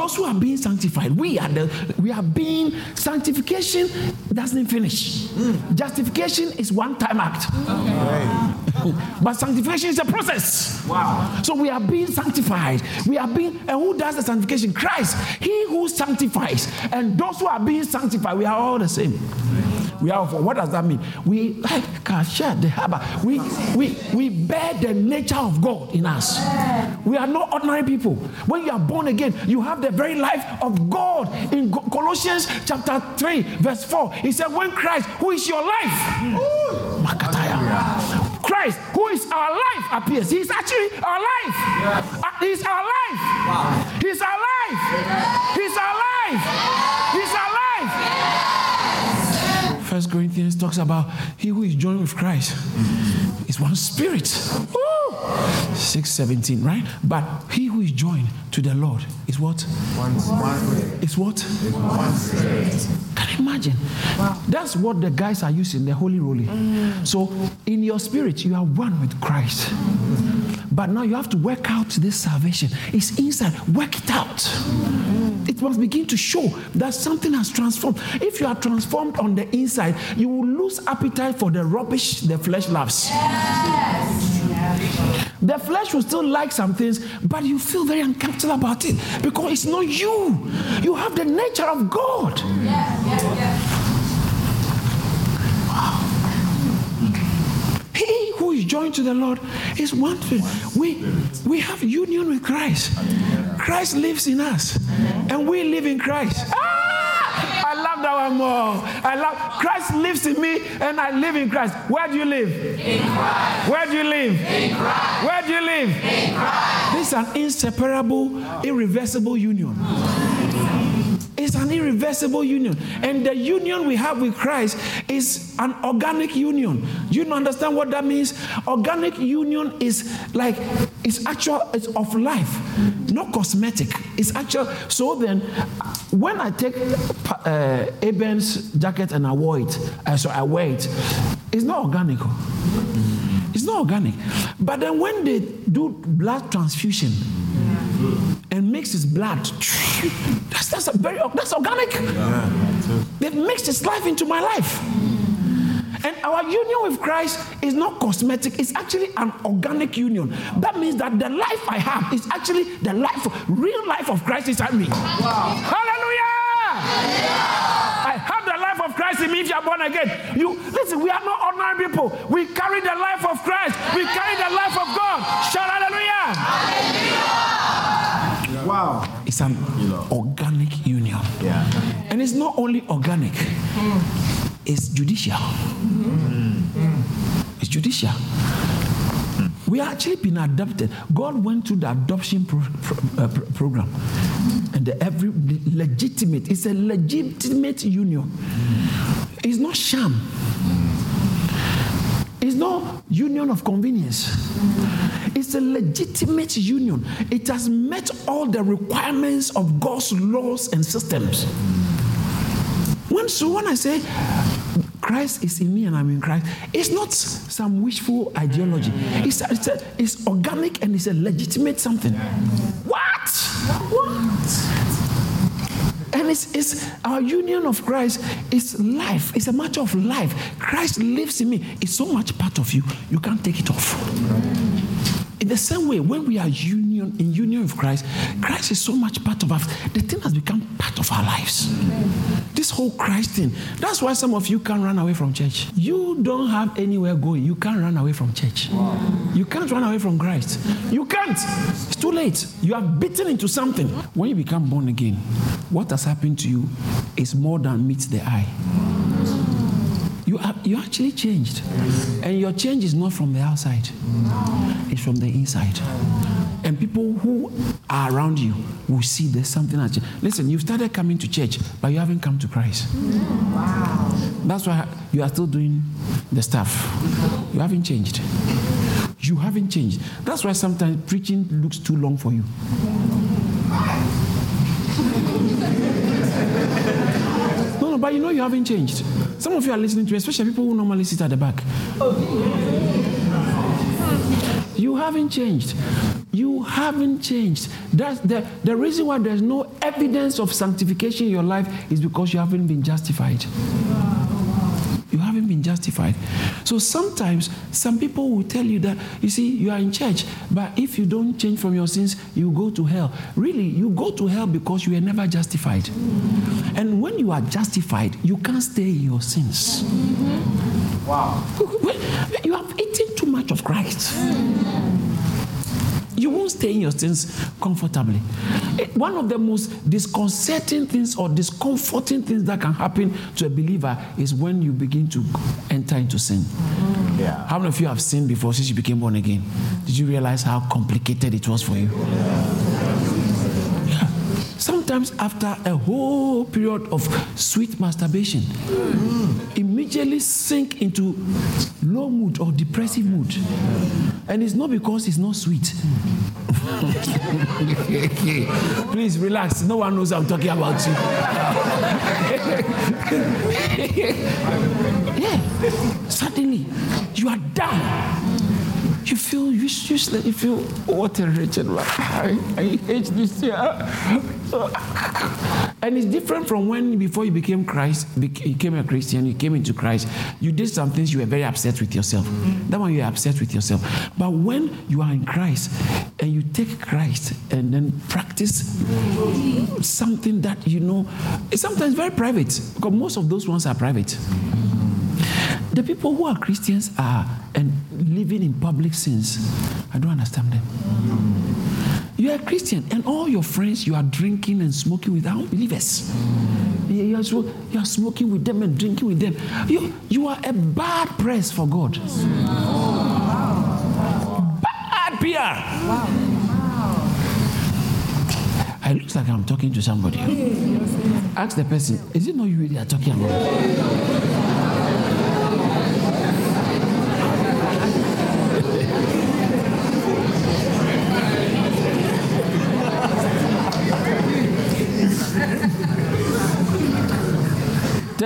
Those who are being sanctified, we are the we are being sanctification doesn't finish. Mm. Justification is one time act. Okay. but sanctification is a process. Wow. So we are being sanctified. We are being and who does the sanctification? Christ. He who sanctifies. And those who are being sanctified, we are all the same. We are what does that mean? We can share the harbor. We we we bear the nature of God in us. We are not ordinary people. When you are born again, you have the very life of God. In Colossians chapter 3, verse 4, he said, When Christ, who is your life, Makataya. Christ, who is our life, appears. He's actually our life. Yes. Uh, he's our life. Wow. He's our life. He's our life. He's First Corinthians talks about he who is joined with Christ is one spirit. Woo! 617, right? But he who is joined to the Lord is what? One, one Is what? One spirit. Can you imagine? Wow. That's what the guys are using, the holy roly. Mm. So in your spirit, you are one with Christ. Mm. But now you have to work out this salvation. It's inside. Work it out. It must begin to show that something has transformed. If you are transformed on the inside, you will lose appetite for the rubbish the flesh loves. Yes. The flesh will still like some things, but you feel very uncomfortable about it because it's not you. You have the nature of God. Yeah, yeah, yeah. He who is joined to the Lord is one thing. We, we have union with Christ. Christ lives in us, and we live in Christ. Ah! I love that one more. I love Christ lives in me and I live in Christ. Where do you live? In Christ. Where do you live? In Christ. Where do you live? In Christ. This is an inseparable, irreversible union. It's an irreversible union. And the union we have with Christ is an organic union. You don't understand what that means? Organic union is like, it's actual, it's of life, not cosmetic. It's actual. So then, when I take uh, Aben's jacket and I wear it, uh, so I wear it, it's not organic. It's not organic. But then when they do blood transfusion, and mix his blood. That's, that's a very that's organic. Yeah. They've mixed his life into my life. And our union with Christ is not cosmetic, it's actually an organic union. That means that the life I have is actually the life, real life of Christ inside me. Wow. Hallelujah! Yeah. I have the life of Christ in me if you are born again. You listen, we are not ordinary people. We carry the life of Christ. We carry the life of God. Shout hallelujah. It's an organic union. Yeah. And it's not only organic, hmm. it's judicial. Hmm. It's judicial. We are actually been adopted. God went through the adoption pro, pro, uh, pro, program, and the every legitimate. It's a legitimate union. Hmm. It's not sham. It's not union of convenience. A legitimate union. It has met all the requirements of God's laws and systems. When, so when I say Christ is in me and I'm in Christ, it's not some wishful ideology. It's, it's, a, it's organic and it's a legitimate something. What? What? And it's, it's our union of Christ is life. It's a matter of life. Christ lives in me. It's so much part of you, you can't take it off. In the same way, when we are union in union with Christ, Christ is so much part of us. The thing has become part of our lives. This whole Christ thing. That's why some of you can't run away from church. You don't have anywhere going. You can't run away from church. You can't run away from Christ. You can't. It's too late. You are bitten into something. When you become born again, what has happened to you is more than meets the eye you are you actually changed. And your change is not from the outside. It's from the inside. And people who are around you will see there's something that listen you've started coming to church but you haven't come to christ. Wow. that's why you are still doing the stuff. You haven't changed. You haven't changed. That's why sometimes preaching looks too long for you but you know you haven't changed some of you are listening to, me, especially people who normally sit at the back. You haven't changed. You haven't changed. That's the, the reason why there's no evidence of sanctification in your life is because you haven't been justified. Been justified. So sometimes some people will tell you that, you see, you are in church, but if you don't change from your sins, you go to hell. Really, you go to hell because you were never justified. And when you are justified, you can't stay in your sins. Mm-hmm. Wow. *laughs* You have eaten too much of Christ you won't stay in your sins comfortably. One of the most disconcerting things or discomforting things that can happen to a believer is when you begin to enter into sin. Yeah. How many of you have sinned before since you became born again? Did you realize how complicated it was for you? Yeah. Sometimes after a whole period of sweet masturbation, immediately sink into low mood or depressive mood. And it's not because it's not sweet. *laughs* Please relax. No one knows I'm talking about you. *laughs* yeah. Suddenly, you are down. You feel useless. You feel what a wretched. I, I hate this year. And it's different from when before you became Christ, you became a Christian, you came into Christ, you did some things you were very upset with yourself. That one you are upset with yourself. But when you are in Christ and you take Christ and then practice something that you know is sometimes very private, because most of those ones are private. The people who are Christians are and living in public sins. I don't understand them. You are a Christian, and all your friends you are drinking and smoking with believers. You are, you are smoking with them and drinking with them. You, you are a bad press for God. Bad PR. It looks like I'm talking to somebody. Ask the person, is it not you really are talking about?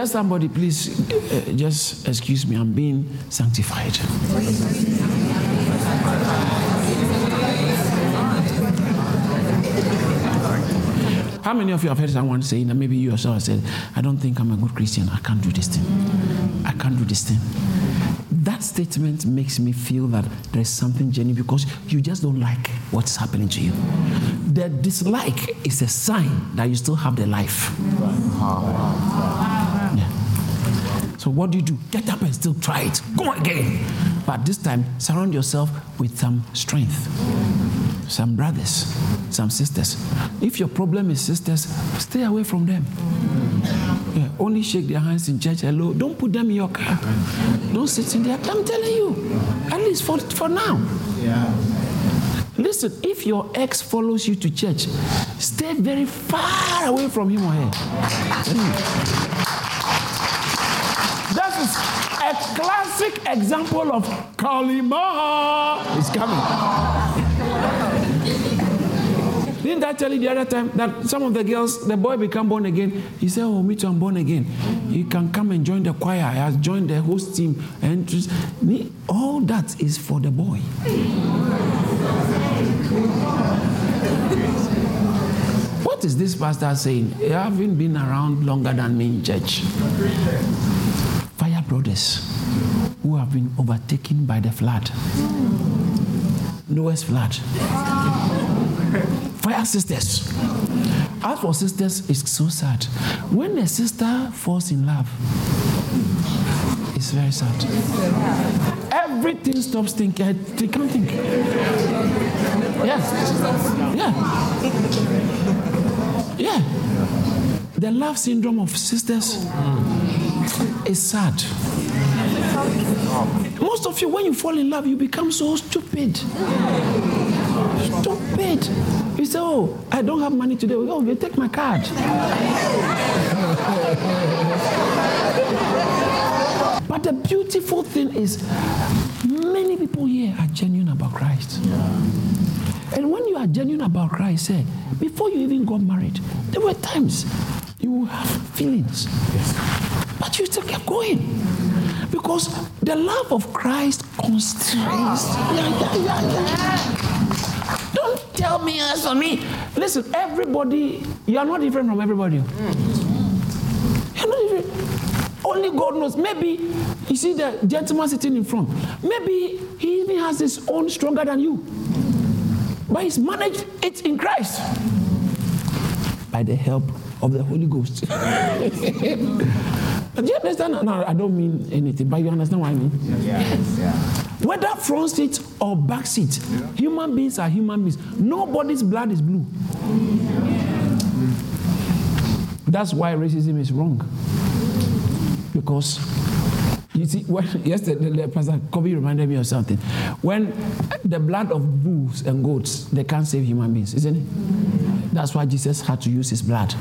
Tell somebody, please, uh, just excuse me, I'm being sanctified. How many of you have heard someone saying that maybe you yourself said, I don't think I'm a good Christian. I can't do this thing. I can't do this thing. That statement makes me feel that there's something genuine because you just don't like what's happening to you. The dislike is a sign that you still have the life. So what do you do? Get up and still try it. Go again. But this time, surround yourself with some strength, some brothers, some sisters. If your problem is sisters, stay away from them. Yeah, only shake their hands in church. Hello. Don't put them in your car. Don't sit in there. I'm telling you. At least for, for now. Yeah. Listen, if your ex follows you to church, stay very far away from him or her. That is a classic example of Kalima is coming. Didn't I tell you the other time that some of the girls, the boy become born again? He said, Oh, me too, I'm born again. He can come and join the choir. He has joined the host team. And all that is for the boy. What is this pastor saying? You haven't been around longer than me in church. Fire brothers who have been overtaken by the flood. Noah's flood. Fire sisters. As for sisters, it's so sad. When a sister falls in love, it's very sad. Everything stops thinking. They can't think. Yeah. Yeah. Yeah. The love syndrome of sisters is sad. Most of you, when you fall in love, you become so stupid. Stupid. You say, Oh, I don't have money today. Oh, you take my card. But the beautiful thing is, many people here are genuine about Christ. And when you are genuine about Christ, say, before you even got married, there were times you have feelings. But you still kept going. Because the love of Christ constrains. Yeah, yeah, yeah, yeah. Don't tell me as for me. Listen, everybody, you are not different from everybody. You're not different. Only God knows. Maybe you see the gentleman sitting in front. Maybe he even has his own stronger than you. But he's managed it in Christ by the help of the Holy Ghost. *laughs* Do you understand? No, I don't mean anything, but you understand what I mean? Yeah. Whether front seat or back seat, human beings are human beings. Nobody's blood is blue. That's why racism is wrong. Because you see, when, *laughs* yesterday, the Pastor Kobe reminded me of something. When the blood of bulls and goats, they can't save human beings, isn't it? That's why Jesus had to use his blood.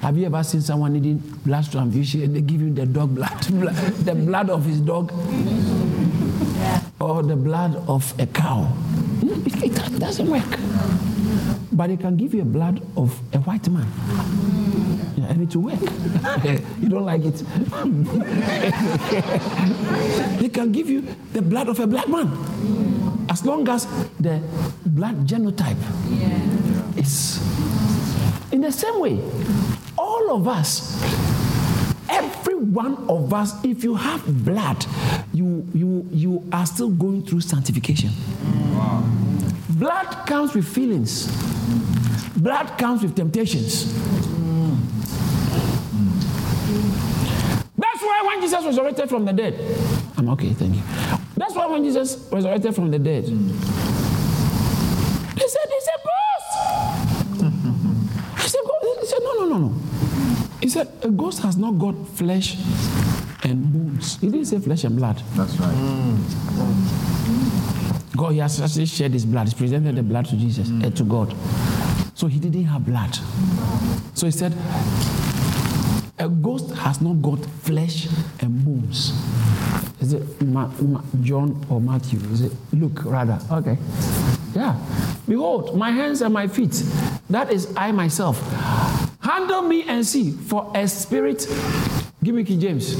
Have you ever seen someone needing blood transfusion and they give you the dog blood, *laughs* the blood of his dog, or the blood of a cow? It, it doesn't work. But they can give you a blood of a white man. Mm. Yeah, and it will work. *laughs* you don't like it. *laughs* they can give you the blood of a black man. As long as the blood genotype is in the same way. All of us, every one of us, if you have blood, you you you are still going through sanctification. Blood comes with feelings. Blood comes with temptations. That's why when Jesus resurrected from the dead, I'm okay, thank you. That's why when Jesus resurrected from the dead, they said, no. He said, a ghost has not got flesh and bones. He didn't say flesh and blood. That's right. Mm. God, he has actually shed his blood. He presented the blood to Jesus, and to God. So he didn't have blood. So he said, a ghost has not got flesh and bones. Is it Ma- Ma- John or Matthew? Is it Luke rather? Okay. Yeah. Behold, my hands and my feet. That is I myself. Handle me and see. For a spirit, give me King James.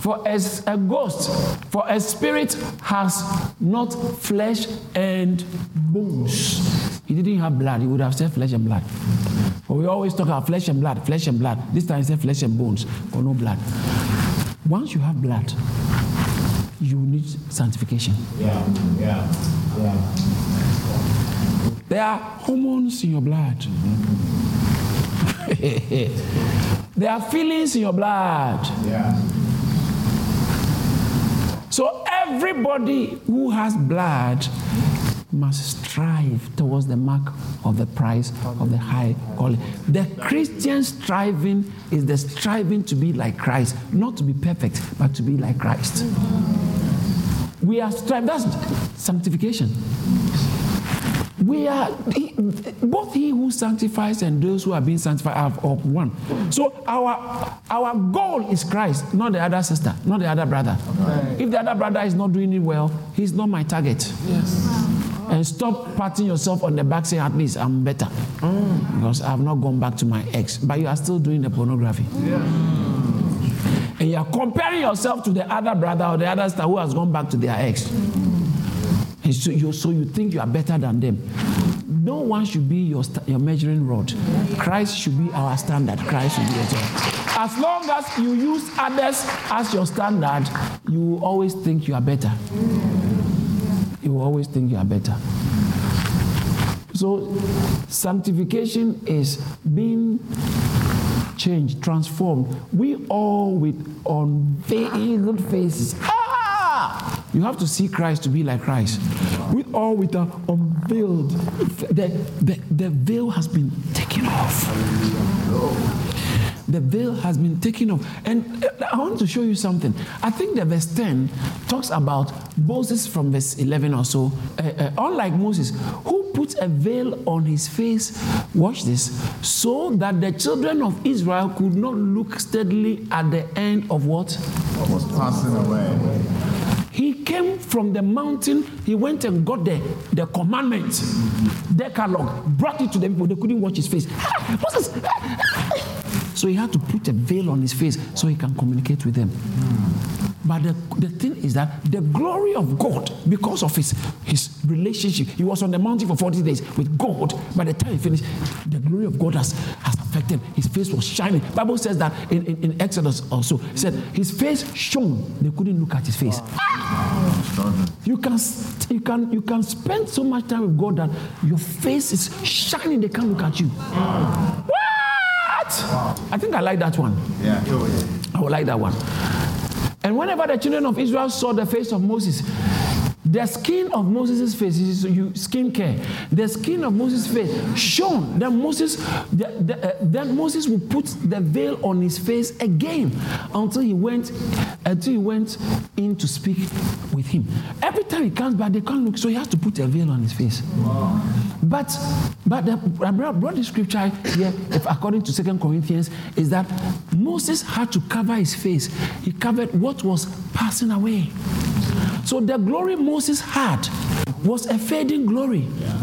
For as a ghost, for a spirit has not flesh and bones. He didn't have blood, he would have said flesh and blood. But we always talk about flesh and blood, flesh and blood. This time he said flesh and bones, or no blood. Once you have blood, you need sanctification. Yeah, yeah, yeah. There are hormones in your blood. *laughs* there are feelings in your blood. Yeah. So everybody who has blood must strive towards the mark of the prize of the high calling. The Christian striving is the striving to be like Christ, not to be perfect, but to be like Christ. We are striving, that's sanctification. We are he, both he who sanctifies and those who are being sanctified are of one. So our our goal is Christ, not the other sister, not the other brother. If the other brother is not doing it well, he's not my target. Yes. And stop patting yourself on the back saying, at least I'm better. Mm. Because I've not gone back to my ex. But you are still doing the pornography. Yeah. And you are comparing yourself to the other brother or the other sister who has gone back to their ex. And so you, so you think you are better than them. No one should be your, your measuring rod. Christ should be our standard. Christ should be your standard. As long as you use others as your standard, you will always think you are better you will always think you are better. So, sanctification is being changed, transformed. We all with unveiled faces. Ah! You have to see Christ to be like Christ. With all with the unveiled. The, the, the veil has been taken off the veil has been taken off. And uh, I want to show you something. I think the verse 10 talks about Moses from verse 11 or so. Uh, uh, unlike Moses, who put a veil on his face, watch this, so that the children of Israel could not look steadily at the end of what? What was passing away. He came from the mountain, he went and got the, the commandments, Decalogue, brought it to them, but they couldn't watch his face. Ah, Moses, ah, so he had to put a veil on his face so he can communicate with them. But the, the thing is that the glory of God, because of his, his relationship, he was on the mountain for 40 days with God. By the time he finished, the glory of God has, has affected. His face was shining. Bible says that in, in, in Exodus also. Said his face shone. They couldn't look at his face. You can, you, can, you can spend so much time with God that your face is shining. They can't look at you. I think I like that one. Yeah. I would like that one. And whenever the children of Israel saw the face of Moses, the skin of Moses' face is you skin care. The skin of Moses' face shone. that Moses, the, the, uh, then Moses would put the veil on his face again until he went until he went in to speak with him. Every time he comes back, they can't look, so he has to put a veil on his face. Wow. But but the, I brought the scripture here, if according to Second Corinthians, is that Moses had to cover his face. He covered what was passing away. So the glory Moses had was a fading glory. Yeah.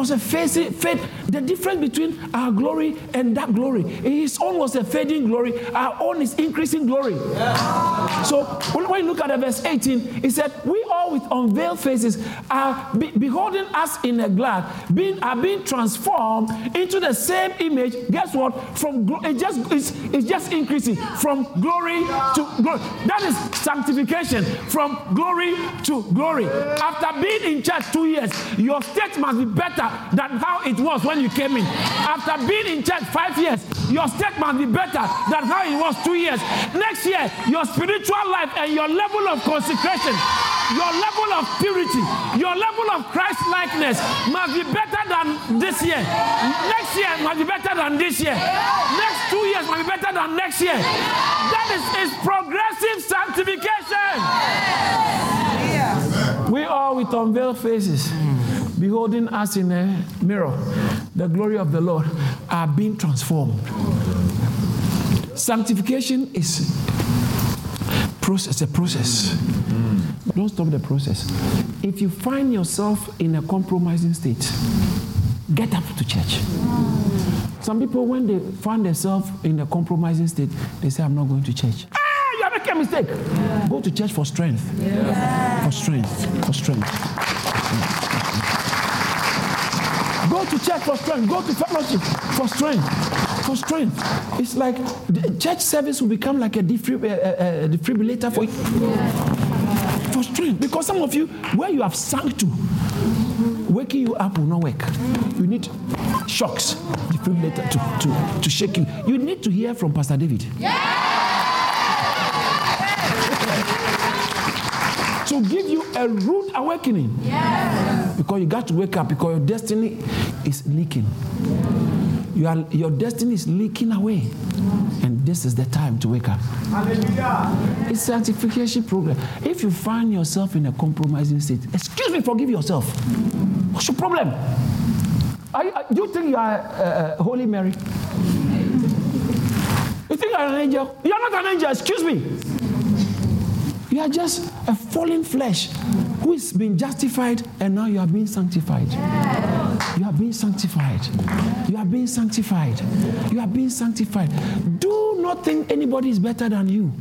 Was a fading, fade. The difference between our glory and that glory, his own was a fading glory. Our own is increasing glory. Yeah. So when you look at verse 18, it said, "We all with unveiled faces are be- beholding us in a glass, being are being transformed into the same image." Guess what? From it just it's, it's just increasing from glory to glory. That is sanctification from glory to glory. After being in church two years, your state must be better than how it was when you came in. After being in church five years, your state must be better than how it was two years. Next year, your spiritual life and your level of consecration, your level of purity, your level of Christ likeness must be better than this year. Next year must be better than this year. Next two years must be better than next year. That is, is progressive sanctification. We all with unveiled faces mm. Beholding us in a mirror, the glory of the Lord, are being transformed. Sanctification is process, a process. Don't stop the process. If you find yourself in a compromising state, get up to church. Some people, when they find themselves in a compromising state, they say, I'm not going to church. Ah, you are making a mistake. Yeah. Go to church for strength. Yeah. For strength. For strength. Go to church for strength. Go to fellowship for strength. For strength. It's like the church service will become like a, a, a, a defibrillator for you. For strength. Because some of you, where you have sunk to, waking you up will not work. You need shocks, defibrillator to, to, to shake you. You need to hear from Pastor David. Yeah. To give you a rude awakening. Yes. Because you got to wake up because your destiny is leaking. You are, your destiny is leaking away. And this is the time to wake up. Hallelujah. It's sanctification program. If you find yourself in a compromising state, excuse me, forgive yourself. What's your problem? Are you, do you think you are uh, uh, Holy Mary? You think you are an angel? You are not an angel, excuse me. You are just a fallen flesh who is being justified and now you are being sanctified. You are being sanctified. You are being sanctified. You are being sanctified. Do not think anybody is better than you.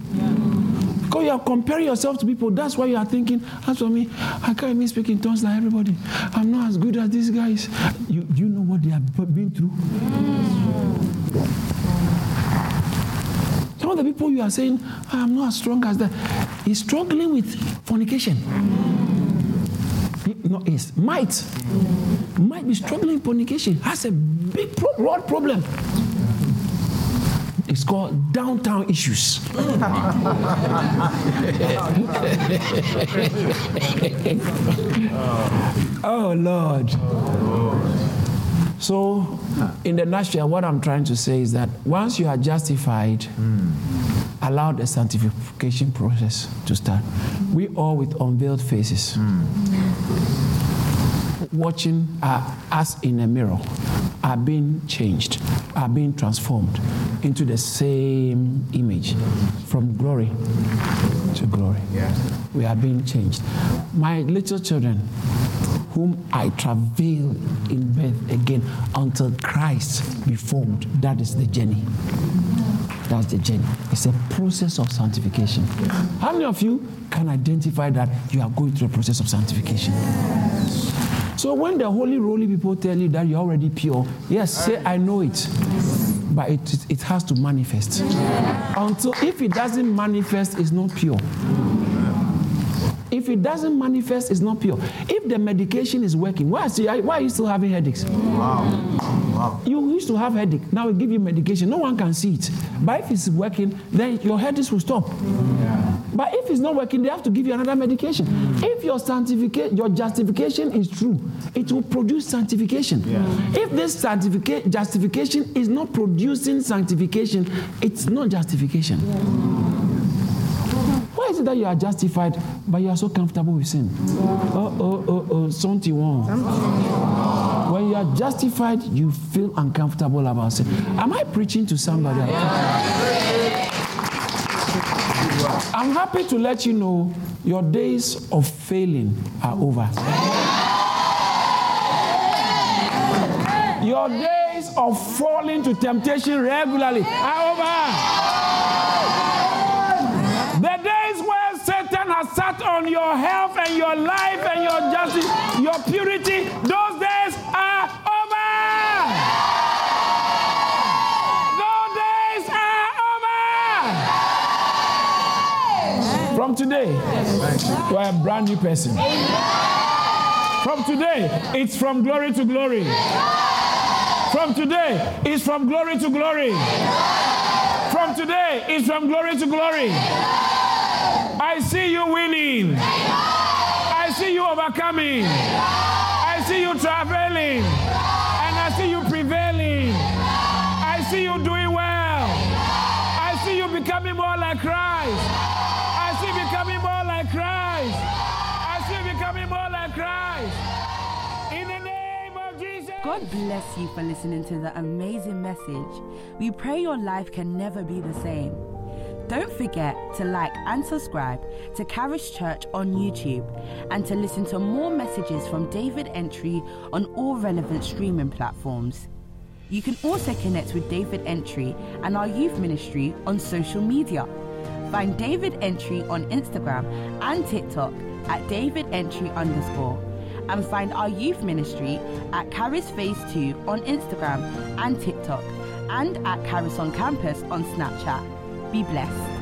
Because you are comparing yourself to people. That's why you are thinking, as for me, I can't even speak in tongues like everybody. I'm not as good as these guys. You, you know what they have been through? Some of the people you are saying, I'm not as strong as that, he's struggling with fornication. No, is might. Might be struggling with fornication. Has a big pro- problem. It's called downtown issues. *laughs* oh, Lord. So, in the nutshell, what I'm trying to say is that once you are justified, mm. allow the sanctification process to start. We all with unveiled faces. Mm watching uh, us in a mirror are being changed, are being transformed into the same image from glory to glory. We are being changed. My little children, whom I travail in birth again until Christ be formed, that is the journey. That's the journey. It's a process of sanctification. How many of you can identify that you are going through a process of sanctification? So when the holy, roly people tell you that you're already pure, yes, say, I know it. But it, it has to manifest. Until if it doesn't manifest, it's not pure. If it doesn't manifest, it's not pure. If the medication is working, why, see, why are you still having headaches? Wow. wow. You used to have headache. Now we give you medication. No one can see it. But if it's working, then your headaches will stop. Yeah. But if it's not working, they have to give you another medication. If your sanctification, your justification is true, it will produce sanctification. Yeah. If this sanctification justification is not producing sanctification, it's not justification. Yeah. That you are justified, but you are so comfortable with sin? Oh, oh, oh, oh, something wrong. When you are justified, you feel uncomfortable about sin. Am I preaching to somebody? I'm happy to let you know your days of failing are over. Your days of falling to temptation regularly are over. On your health and your life and your justice, your purity, those days are over. Those days are over. From today, you are a brand new person. From today, it's from glory to glory. From today, it's from glory to glory. From today, it's from glory to glory. I see you winning. I see you overcoming. I see you traveling. And I see you prevailing. I see you doing well. I see you becoming more like Christ. I see you becoming more like Christ. I see you becoming more like Christ. In the name of Jesus. God bless you for listening to the amazing message. We pray your life can never be the same. Don't forget to like and subscribe to Charis Church on YouTube and to listen to more messages from David Antwi on all relevant streaming platforms. You can also connect with David Antwi and our youth ministry on social media. Find David Antwi on Instagram and TikTok at David Antwi underscore and find our youth ministry at Charis Phase 2 on Instagram and TikTok and at Charis on Campus on Snapchat. Be blessed.